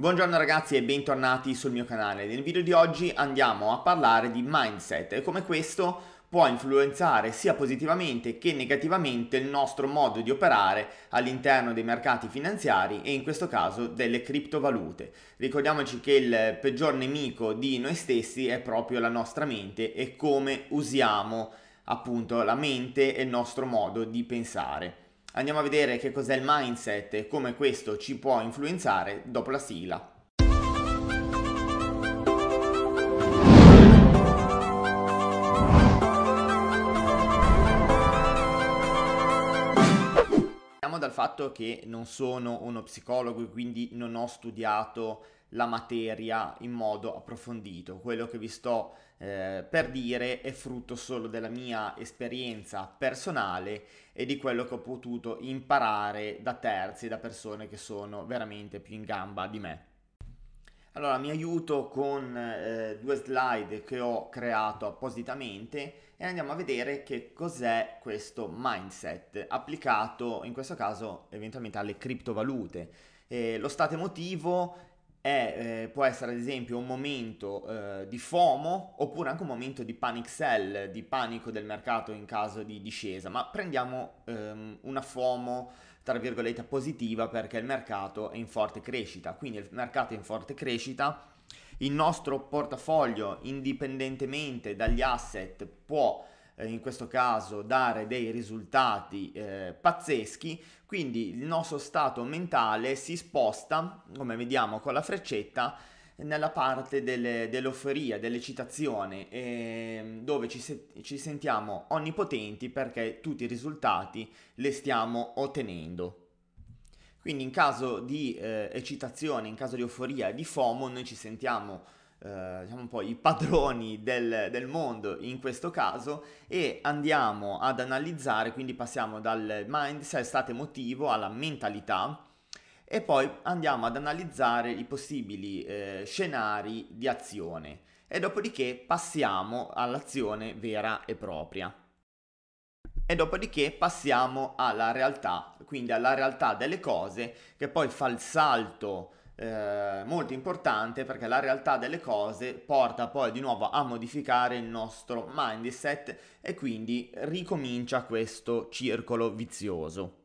Buongiorno ragazzi e bentornati sul mio canale. Nel video di oggi andiamo a parlare di mindset e come questo può influenzare sia positivamente che negativamente il nostro modo di operare all'interno dei mercati finanziari e in questo caso delle criptovalute. Ricordiamoci che il peggior nemico di noi stessi è proprio la nostra mente e come usiamo appunto la mente e il nostro modo di pensare. Andiamo a vedere che cos'è il mindset e come questo ci può influenzare dopo la sigla. Partiamo dal fatto che non sono uno psicologo e quindi non ho studiato la materia in modo approfondito. Quello che vi sto eh, per dire è frutto solo della mia esperienza personale e di quello che ho potuto imparare da terzi, da persone che sono veramente più in gamba di me. Allora mi aiuto con eh, due slide che ho creato appositamente e andiamo a vedere che cos'è questo mindset applicato in questo caso eventualmente alle criptovalute. Eh, lo stato emotivo è, eh, può essere ad esempio un momento eh, di FOMO oppure anche un momento di panic sell, di panico del mercato in caso di discesa, ma prendiamo ehm, una FOMO tra virgolette positiva perché il mercato è in forte crescita, quindi il mercato è in forte crescita, il nostro portafoglio indipendentemente dagli asset può eh, in questo caso dare dei risultati eh, pazzeschi, quindi il nostro stato mentale si sposta, come vediamo con la freccetta, nella parte delle, dell'euforia, dell'eccitazione, eh, dove ci, se- ci sentiamo onnipotenti perché tutti i risultati li stiamo ottenendo. Quindi in caso di eh, eccitazione, in caso di euforia, di FOMO, noi ci sentiamo eh, diciamo un po' i padroni del, del, mondo in questo caso e andiamo ad analizzare, quindi passiamo dal mindset, stato emotivo alla mentalità e poi andiamo ad analizzare i possibili eh, scenari di azione e dopodiché passiamo all'azione vera e propria. E dopodiché passiamo alla realtà, quindi alla realtà delle cose che poi fa il salto eh, molto importante perché la realtà delle cose porta poi di nuovo a modificare il nostro mindset e quindi ricomincia questo circolo vizioso.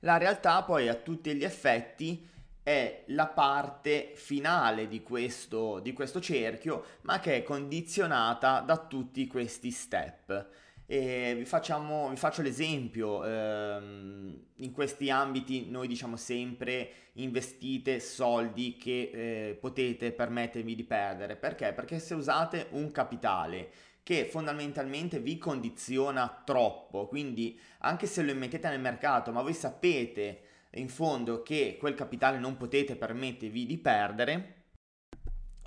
La realtà poi a tutti gli effetti è la parte finale di questo, di questo cerchio, ma che è condizionata da tutti questi step. E vi, facciamo, vi faccio l'esempio, ehm, in questi ambiti noi diciamo sempre investite soldi che eh, potete permettervi di perdere. Perché? Perché se usate un capitale che fondamentalmente vi condiziona troppo, quindi anche se lo immettete nel mercato, ma voi sapete in fondo che quel capitale non potete permettervi di perdere,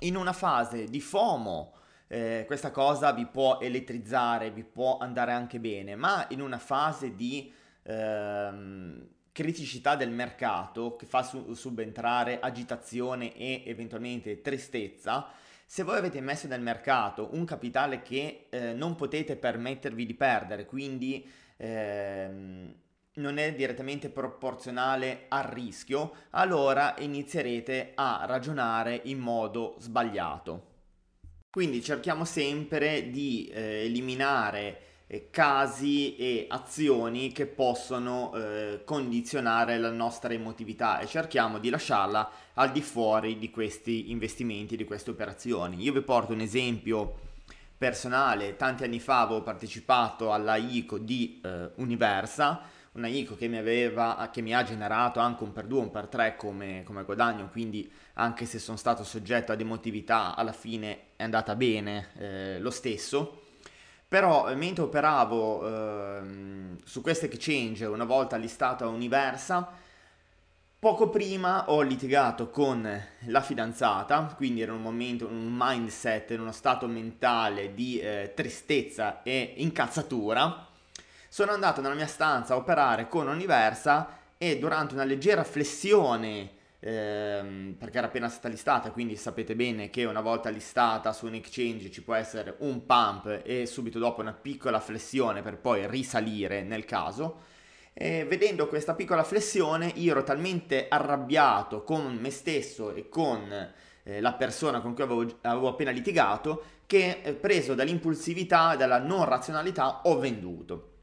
in una fase di FOMO, eh, questa cosa vi può elettrizzare, vi può andare anche bene, ma in una fase di ehm, criticità del mercato che fa su- subentrare agitazione e eventualmente tristezza, se voi avete messo nel mercato un capitale che eh, non potete permettervi di perdere, quindi ehm, non è direttamente proporzionale al rischio, allora inizierete a ragionare in modo sbagliato. Quindi cerchiamo sempre di eh, eliminare eh, casi e azioni che possono eh, condizionare la nostra emotività e cerchiamo di lasciarla al di fuori di questi investimenti, di queste operazioni. Io vi porto un esempio personale, tanti anni fa avevo partecipato alla ICO di eh, Universa, una ICO che mi, aveva, che mi ha generato anche un per due, un per tre come, come, guadagno, quindi anche se sono stato soggetto ad emotività, alla fine è andata bene eh, lo stesso. Però mentre operavo eh, su questa exchange, una volta listata a Universa, poco prima ho litigato con la fidanzata, quindi era un momento, un mindset, in uno stato mentale di eh, tristezza e incazzatura sono andato nella mia stanza a operare con Universa e durante una leggera flessione ehm, perché era appena stata listata, quindi sapete bene che una volta listata su un exchange ci può essere un pump e subito dopo una piccola flessione per poi risalire nel caso. E vedendo questa piccola flessione io ero talmente arrabbiato con me stesso e con eh, la persona con cui avevo, avevo appena litigato che eh, preso dall'impulsività e dalla non razionalità ho venduto.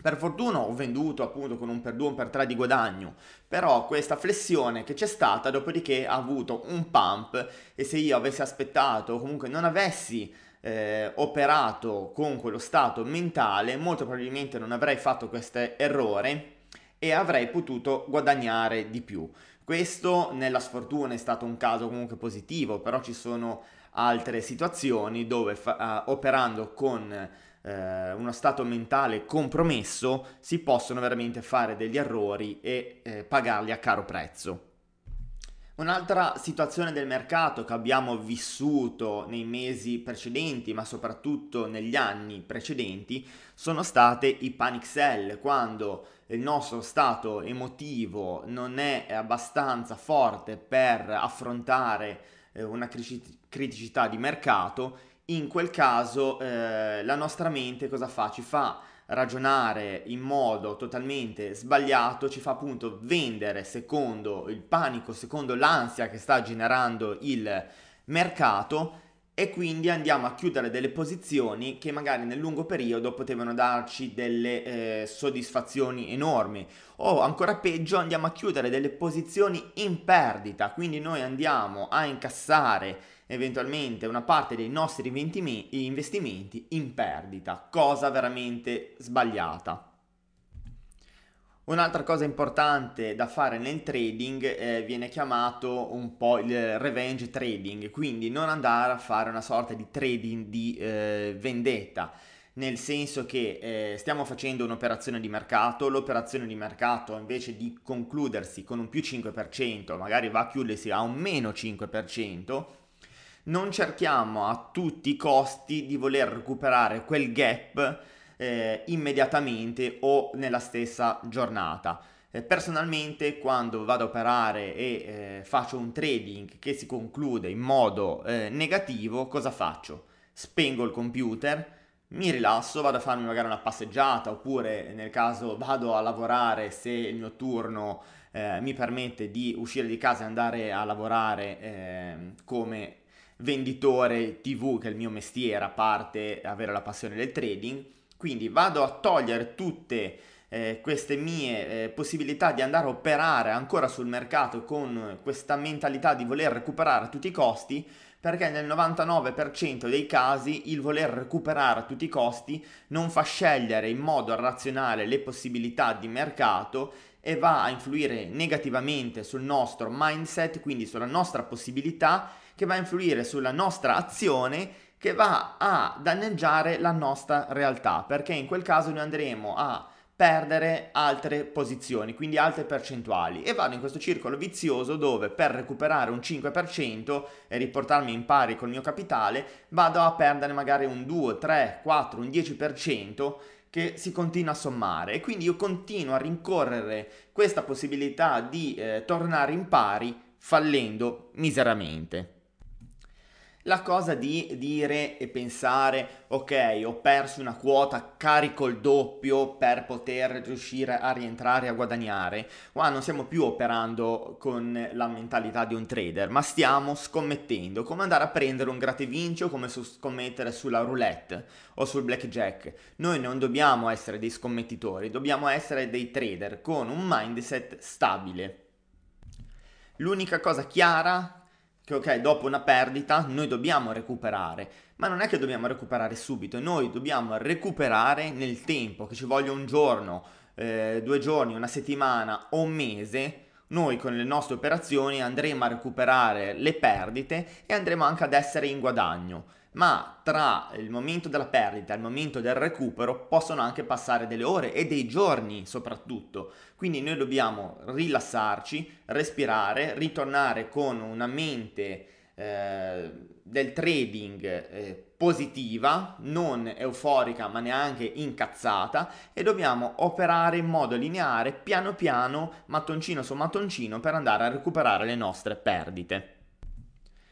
Per fortuna ho venduto appunto con un per 2, un per 3 di guadagno, però questa flessione che c'è stata dopodiché ha avuto un pump e se io avessi aspettato o comunque non avessi eh, operato con quello stato mentale, molto probabilmente non avrei fatto questo errore e avrei potuto guadagnare di più. Questo nella sfortuna è stato un caso comunque positivo, però ci sono altre situazioni dove fa, uh, operando con eh, uno stato mentale compromesso si possono veramente fare degli errori e eh, pagarli a caro prezzo. Un'altra situazione del mercato che abbiamo vissuto nei mesi precedenti, ma soprattutto negli anni precedenti, sono state i panic sell, quando il nostro stato emotivo non è abbastanza forte per affrontare eh, una criticità di mercato, in quel caso eh, la nostra mente cosa fa? Ci fa ragionare in modo totalmente sbagliato, ci fa appunto vendere secondo il panico, secondo l'ansia che sta generando il mercato e quindi andiamo a chiudere delle posizioni che magari nel lungo periodo potevano darci delle eh, soddisfazioni enormi. O ancora peggio andiamo a chiudere delle posizioni in perdita, quindi noi andiamo a incassare eventualmente una parte dei nostri investimenti in perdita, cosa veramente sbagliata. Un'altra cosa importante da fare nel trading eh, viene chiamato un po' il revenge trading, quindi non andare a fare una sorta di trading di eh, vendetta, nel senso che eh, stiamo facendo un'operazione di mercato, l'operazione di mercato invece di concludersi con un più 5%, magari va a chiudersi a un meno 5%, non cerchiamo a tutti i costi di voler recuperare quel gap eh, immediatamente o nella stessa giornata. Eh, personalmente quando vado a operare e eh, faccio un trading che si conclude in modo eh, negativo, cosa faccio? Spengo il computer, mi rilasso, vado a farmi magari una passeggiata oppure nel caso vado a lavorare se il mio turno eh, mi permette di uscire di casa e andare a lavorare eh, come venditore TV, che è il mio mestiere, a parte avere la passione del trading. Quindi vado a togliere tutte eh, queste mie eh, possibilità di andare a operare ancora sul mercato con questa mentalità di voler recuperare a tutti i costi, perché nel 99% dei casi il voler recuperare a tutti i costi non fa scegliere in modo razionale le possibilità di mercato e va a influire negativamente sul nostro mindset, quindi sulla nostra possibilità che va a influire sulla nostra azione che va a danneggiare la nostra realtà, perché in quel caso noi andremo a perdere altre posizioni, quindi altre percentuali e vado in questo circolo vizioso dove per recuperare un 5% e riportarmi in pari col mio capitale vado a perdere magari un 2, 3, 4, un 10% che si continua a sommare. E quindi io continuo a rincorrere questa possibilità di eh, tornare in pari fallendo miseramente la cosa di dire e pensare ok ho perso una quota carico il doppio per poter riuscire a rientrare a guadagnare. Qua non stiamo più operando con la mentalità di un trader ma stiamo scommettendo. Come andare a prendere un gratte vinci o come scommettere sulla roulette o sul blackjack. Noi non dobbiamo essere dei scommettitori dobbiamo essere dei trader con un mindset stabile. L'unica cosa chiara che ok, dopo una perdita noi dobbiamo recuperare, ma non è che dobbiamo recuperare subito, noi dobbiamo recuperare nel tempo, che ci voglia un giorno, eh, due giorni, una settimana o un mese, noi con le nostre operazioni andremo a recuperare le perdite e andremo anche ad essere in guadagno ma tra il momento della perdita e il momento del recupero possono anche passare delle ore e dei giorni soprattutto. Quindi noi dobbiamo rilassarci, respirare, ritornare con una mente eh, del trading eh, positiva, non euforica ma neanche incazzata e dobbiamo operare in modo lineare, piano piano, mattoncino su mattoncino per andare a recuperare le nostre perdite.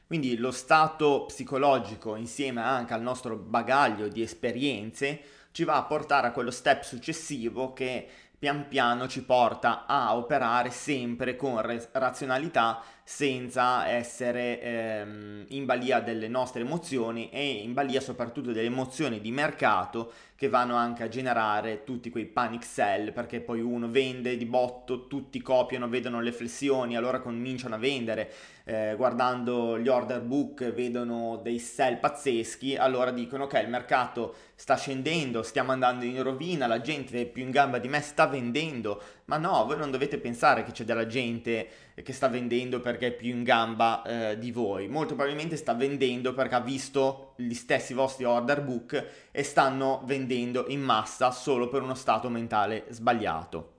Quindi lo stato psicologico insieme anche al nostro bagaglio di esperienze ci va a portare a quello step successivo che pian piano ci porta a operare sempre con razionalità senza essere ehm, in balia delle nostre emozioni e in balia soprattutto delle emozioni di mercato che vanno anche a generare tutti quei panic sell perché poi uno vende di botto, tutti copiano, vedono le flessioni, allora cominciano a vendere, eh, guardando gli order book vedono dei sell pazzeschi, allora dicono ok il mercato sta scendendo, stiamo andando in rovina, la gente più in gamba di me sta vendendo, ma no, voi non dovete pensare che c'è della gente che sta vendendo perché è più in gamba eh, di voi. Molto probabilmente sta vendendo perché ha visto gli stessi vostri order book e stanno vendendo in massa solo per uno stato mentale sbagliato.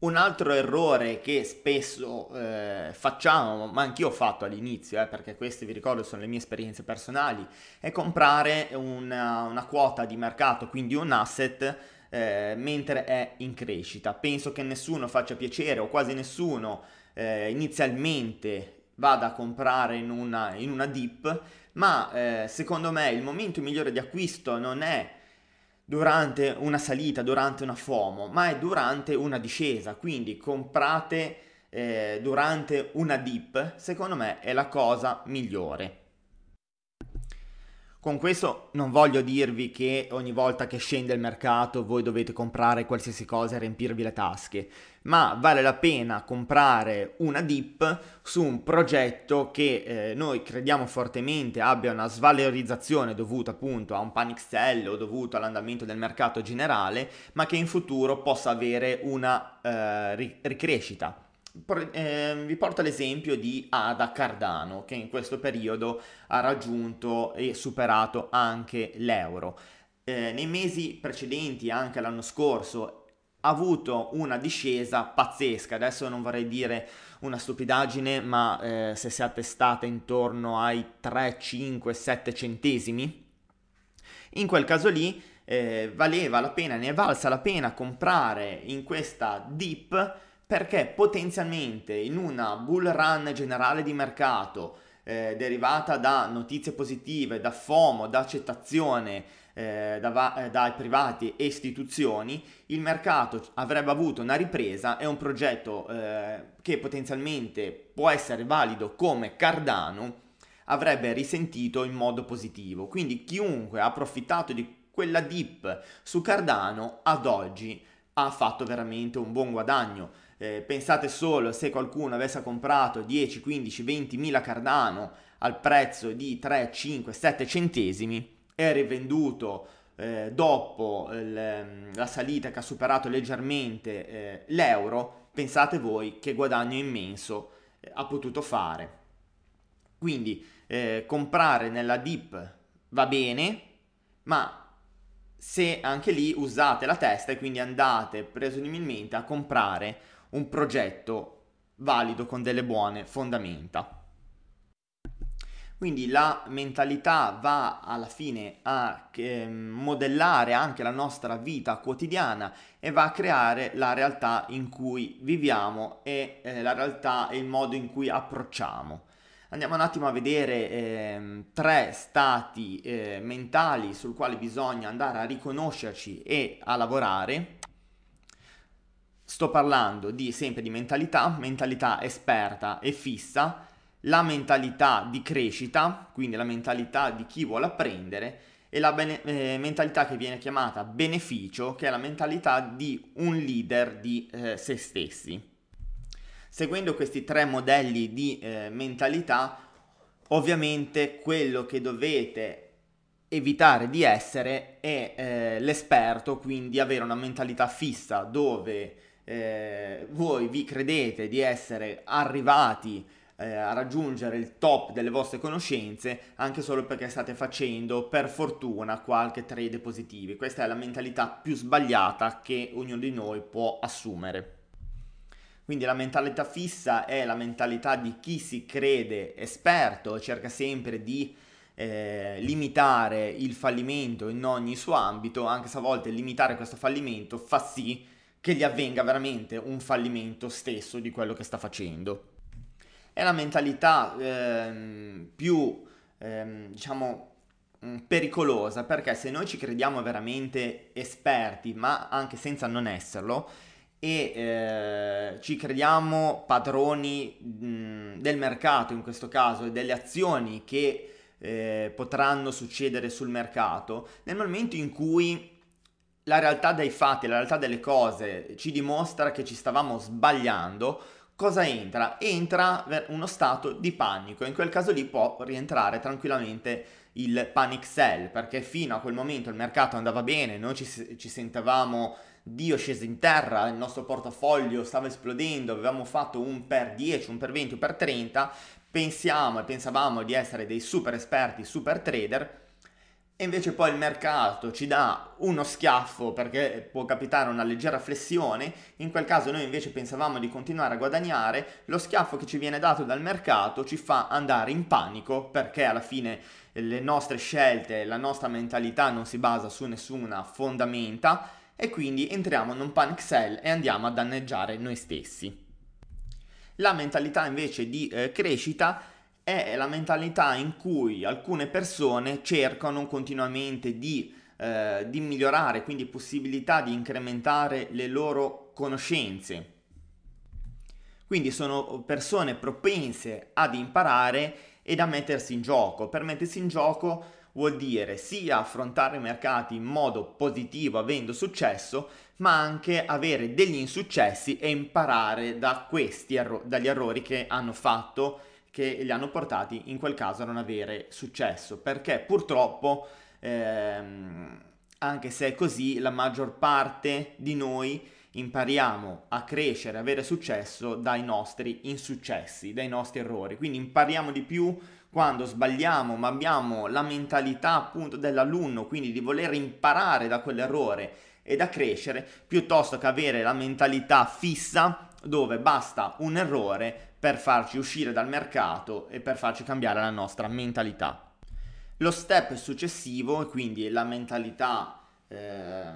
Un altro errore che spesso eh, facciamo, ma anch'io ho fatto all'inizio, eh, perché queste vi ricordo sono le mie esperienze personali, è comprare una, una quota di mercato, quindi un asset eh, mentre è in crescita. Penso che nessuno faccia piacere o quasi nessuno eh, inizialmente vada a comprare in una, in una dip, ma eh, secondo me il momento migliore di acquisto non è durante una salita, durante una FOMO, ma è durante una discesa, quindi comprate eh, durante una dip, secondo me è la cosa migliore. Con questo non voglio dirvi che ogni volta che scende il mercato voi dovete comprare qualsiasi cosa e riempirvi le tasche, ma vale la pena comprare una dip su un progetto che eh, noi crediamo fortemente abbia una svalorizzazione dovuta appunto a un panic sell o dovuto all'andamento del mercato generale, ma che in futuro possa avere una eh, ricrescita vi porto l'esempio di Ada Cardano che in questo periodo ha raggiunto e superato anche l'euro. Eh, nei mesi precedenti, anche l'anno scorso, ha avuto una discesa pazzesca. Adesso non vorrei dire una stupidaggine, ma eh, se si è attestata intorno ai 3, 5, 7 centesimi, in quel caso lì eh, valeva la pena, ne è valsa la pena comprare in questa dip perché potenzialmente in una bull run generale di mercato eh, derivata da notizie positive, da FOMO, da accettazione eh, da, eh, dai privati e istituzioni, il mercato avrebbe avuto una ripresa e un progetto eh, che potenzialmente può essere valido come Cardano avrebbe risentito in modo positivo. Quindi chiunque ha approfittato di quella dip su Cardano ad oggi ha fatto veramente un buon guadagno. Eh, pensate solo se qualcuno avesse comprato 10, 15, 20 mila Cardano al prezzo di 3, 5, 7 centesimi e rivenduto eh, dopo il, ehm, la salita che ha superato leggermente eh, l'euro, pensate voi che guadagno immenso eh, ha potuto fare. Quindi eh, comprare nella dip va bene, ma se anche lì usate la testa e quindi andate presumibilmente a comprare un progetto valido con delle buone fondamenta. Quindi la mentalità va alla fine a eh, modellare anche la nostra vita quotidiana e va a creare la realtà in cui viviamo e eh, la realtà e il modo in cui approcciamo. Andiamo un attimo a vedere eh, tre stati eh, mentali sul quale bisogna andare a riconoscerci e a lavorare Sto parlando di, sempre di mentalità, mentalità esperta e fissa, la mentalità di crescita, quindi la mentalità di chi vuole apprendere, e la bene- eh, mentalità che viene chiamata beneficio, che è la mentalità di un leader di eh, se stessi. Seguendo questi tre modelli di eh, mentalità, ovviamente quello che dovete evitare di essere è eh, l'esperto, quindi avere una mentalità fissa dove eh, voi vi credete di essere arrivati eh, a raggiungere il top delle vostre conoscenze anche solo perché state facendo per fortuna qualche trade positivi. Questa è la mentalità più sbagliata che ognuno di noi può assumere. Quindi la mentalità fissa è la mentalità di chi si crede esperto e cerca sempre di eh, limitare il fallimento in ogni suo ambito, anche se a volte limitare questo fallimento fa sì che gli avvenga veramente un fallimento stesso di quello che sta facendo. È la mentalità ehm, più, ehm, diciamo, mm, pericolosa perché se noi ci crediamo veramente esperti, ma anche senza non esserlo, e eh, ci crediamo padroni mh, mm, del mercato in questo caso e delle azioni che eh, potranno succedere sul mercato, nel momento in cui la realtà dei fatti, la realtà delle cose ci dimostra che ci stavamo sbagliando, cosa entra? Entra uno stato di panico. In quel caso lì può rientrare tranquillamente il panic sell, perché fino a quel momento il mercato andava bene, noi ci, ci sentavamo Dio sceso in terra, il nostro portafoglio stava esplodendo, avevamo fatto un per 10, un per 20, un per 30, pensiamo e pensavamo di essere dei super esperti, super trader, e invece poi il mercato ci dà uno schiaffo perché può capitare una leggera flessione, in quel caso noi invece pensavamo di continuare a guadagnare, lo schiaffo che ci viene dato dal mercato ci fa andare in panico perché alla fine le nostre scelte, la nostra mentalità non si basa su nessuna fondamenta. E quindi entriamo in un panic sell e andiamo a danneggiare noi stessi. La mentalità invece di eh, crescita è la mentalità in cui alcune persone cercano continuamente di, eh, di migliorare, quindi possibilità di incrementare le loro conoscenze. Quindi sono persone propense ad imparare ed a mettersi in gioco. Per mettersi in gioco vuol dire sia affrontare i mercati in modo positivo avendo successo, ma anche avere degli insuccessi e imparare da erro- dagli errori che hanno fatto che li hanno portati in quel caso a non avere successo, perché purtroppo ehm, anche se è così, la maggior parte di noi impariamo a crescere, avere successo dai nostri insuccessi, dai nostri errori. Quindi impariamo di più quando sbagliamo, ma abbiamo la mentalità appunto dell'alunno, quindi di voler imparare da quell'errore e da crescere, piuttosto che avere la mentalità fissa dove basta un errore per farci uscire dal mercato e per farci cambiare la nostra mentalità. Lo step successivo, quindi la mentalità eh,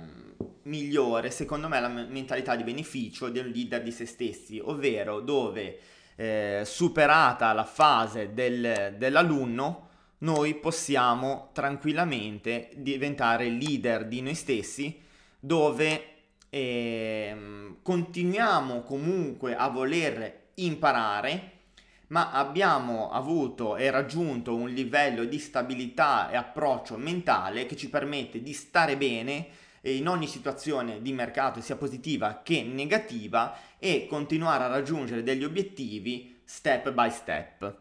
migliore, secondo me è la mentalità di beneficio del leader di se stessi, ovvero dove eh, superata la fase del, dell'alunno, noi possiamo tranquillamente diventare leader di noi stessi, dove eh, continuiamo comunque a voler imparare, ma abbiamo avuto e raggiunto un livello di stabilità e approccio mentale che ci permette di stare bene in ogni situazione di mercato, sia positiva che negativa, e continuare a raggiungere degli obiettivi step by step.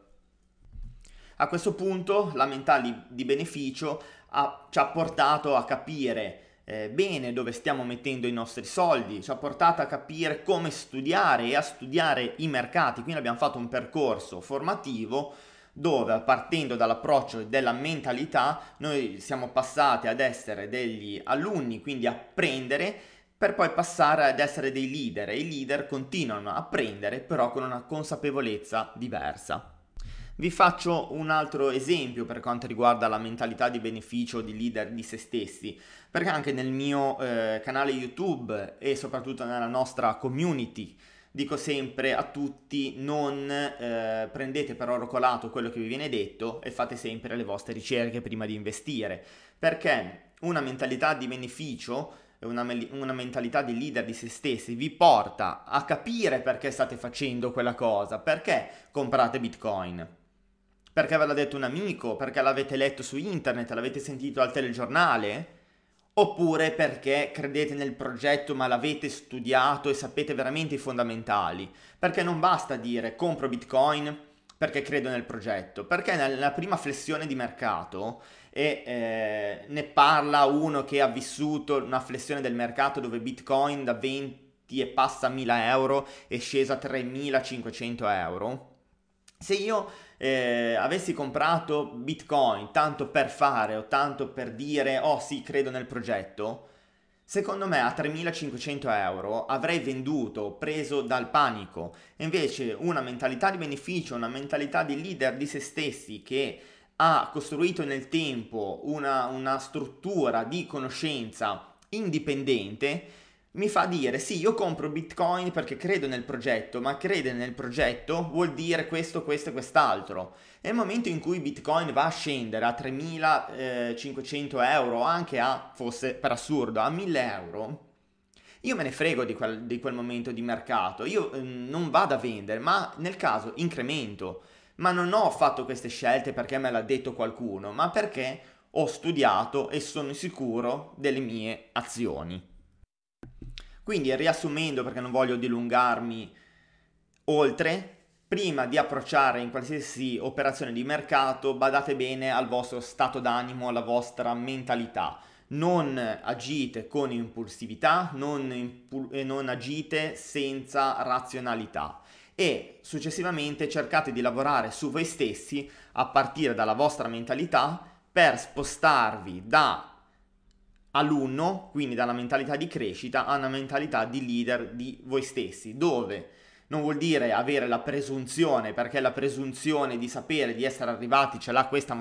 A questo punto la mentale di beneficio ha, ci ha portato a capire eh, bene dove stiamo mettendo i nostri soldi, ci ha portato a capire come studiare e a studiare i mercati, quindi abbiamo fatto un percorso formativo dove partendo dall'approccio della mentalità noi siamo passati ad essere degli alunni, quindi apprendere per poi passare ad essere dei leader e i leader continuano a apprendere però con una consapevolezza diversa. Vi faccio un altro esempio per quanto riguarda la mentalità di beneficio di leader di se stessi, perché anche nel mio eh, canale YouTube e soprattutto nella nostra community dico sempre a tutti non eh, prendete per oro colato quello che vi viene detto e fate sempre le vostre ricerche prima di investire, perché una mentalità di beneficio una, una, mentalità di leader di se stessi vi porta a capire perché state facendo quella cosa, perché comprate Bitcoin. Perché ve l'ha detto un amico, perché l'avete letto su internet, l'avete sentito al telegiornale, oppure perché credete nel progetto ma l'avete studiato e sapete veramente i fondamentali. Perché non basta dire compro Bitcoin perché credo nel progetto, perché nella prima flessione di mercato e eh, ne parla uno che ha vissuto una flessione del mercato dove Bitcoin da 20 e passa 1000 euro è scesa a 3500 euro. Se io eh, avessi comprato Bitcoin tanto per fare o tanto per dire oh sì credo nel progetto, secondo me a 3500 euro avrei venduto, preso dal panico. invece una mentalità di beneficio, una mentalità di leader di se stessi che ha costruito nel tempo una, una struttura di conoscenza indipendente, mi fa dire sì, io compro Bitcoin perché credo nel progetto, ma credere nel progetto vuol dire questo, questo e quest'altro. Nel momento in cui Bitcoin va a scendere a 3.500 euro, anche a, fosse per assurdo, a 1.000 euro, io me ne frego di quel, di quel momento di mercato, io eh, non vado a vendere, ma nel caso incremento. Ma non ho fatto queste scelte perché me l'ha detto qualcuno, ma perché ho studiato e sono sicuro delle mie azioni. Quindi riassumendo perché non voglio dilungarmi oltre, prima di approcciare in qualsiasi operazione di mercato badate bene al vostro stato d'animo, alla vostra mentalità. Non agite con impulsività, non, impu- non agite senza razionalità e successivamente cercate di lavorare su voi stessi a partire dalla vostra mentalità per spostarvi da alunno, quindi dalla mentalità di crescita, a una mentalità di leader di voi stessi, dove non vuol dire avere la presunzione, perché la presunzione di sapere di essere arrivati ce l'ha questa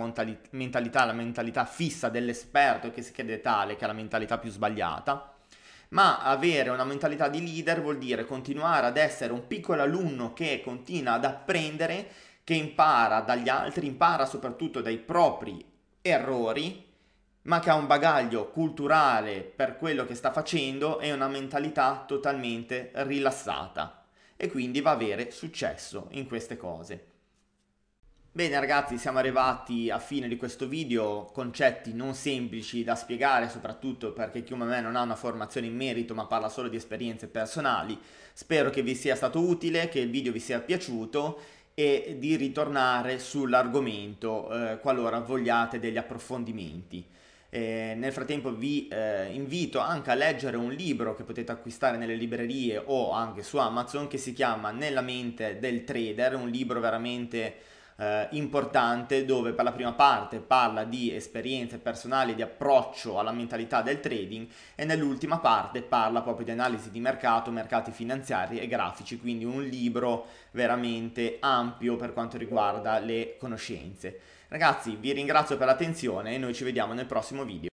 mentalità, la mentalità fissa dell'esperto che si crede tale, che è la mentalità più sbagliata, ma avere una mentalità di leader vuol dire continuare ad essere un piccolo alunno che continua ad apprendere, che impara dagli altri, impara soprattutto dai propri errori ma che ha un bagaglio culturale per quello che sta facendo e una mentalità totalmente rilassata e quindi va a avere successo in queste cose. Bene ragazzi, siamo arrivati a fine di questo video, concetti non semplici da spiegare, soprattutto perché chi me non ha una formazione in merito ma parla solo di esperienze personali. Spero che vi sia stato utile, che il video vi sia piaciuto e di ritornare sull'argomento eh, qualora vogliate degli approfondimenti. Eh, nel frattempo vi eh, invito anche a leggere un libro che potete acquistare nelle librerie o anche su Amazon che si chiama Nella mente del trader, un libro veramente eh, importante dove per la prima parte parla di esperienze personali, di approccio alla mentalità del trading e nell'ultima parte parla proprio di analisi di mercato, mercati finanziari e grafici, quindi un libro veramente ampio per quanto riguarda le conoscenze. Ragazzi, vi ringrazio per l'attenzione e noi ci vediamo nel prossimo video.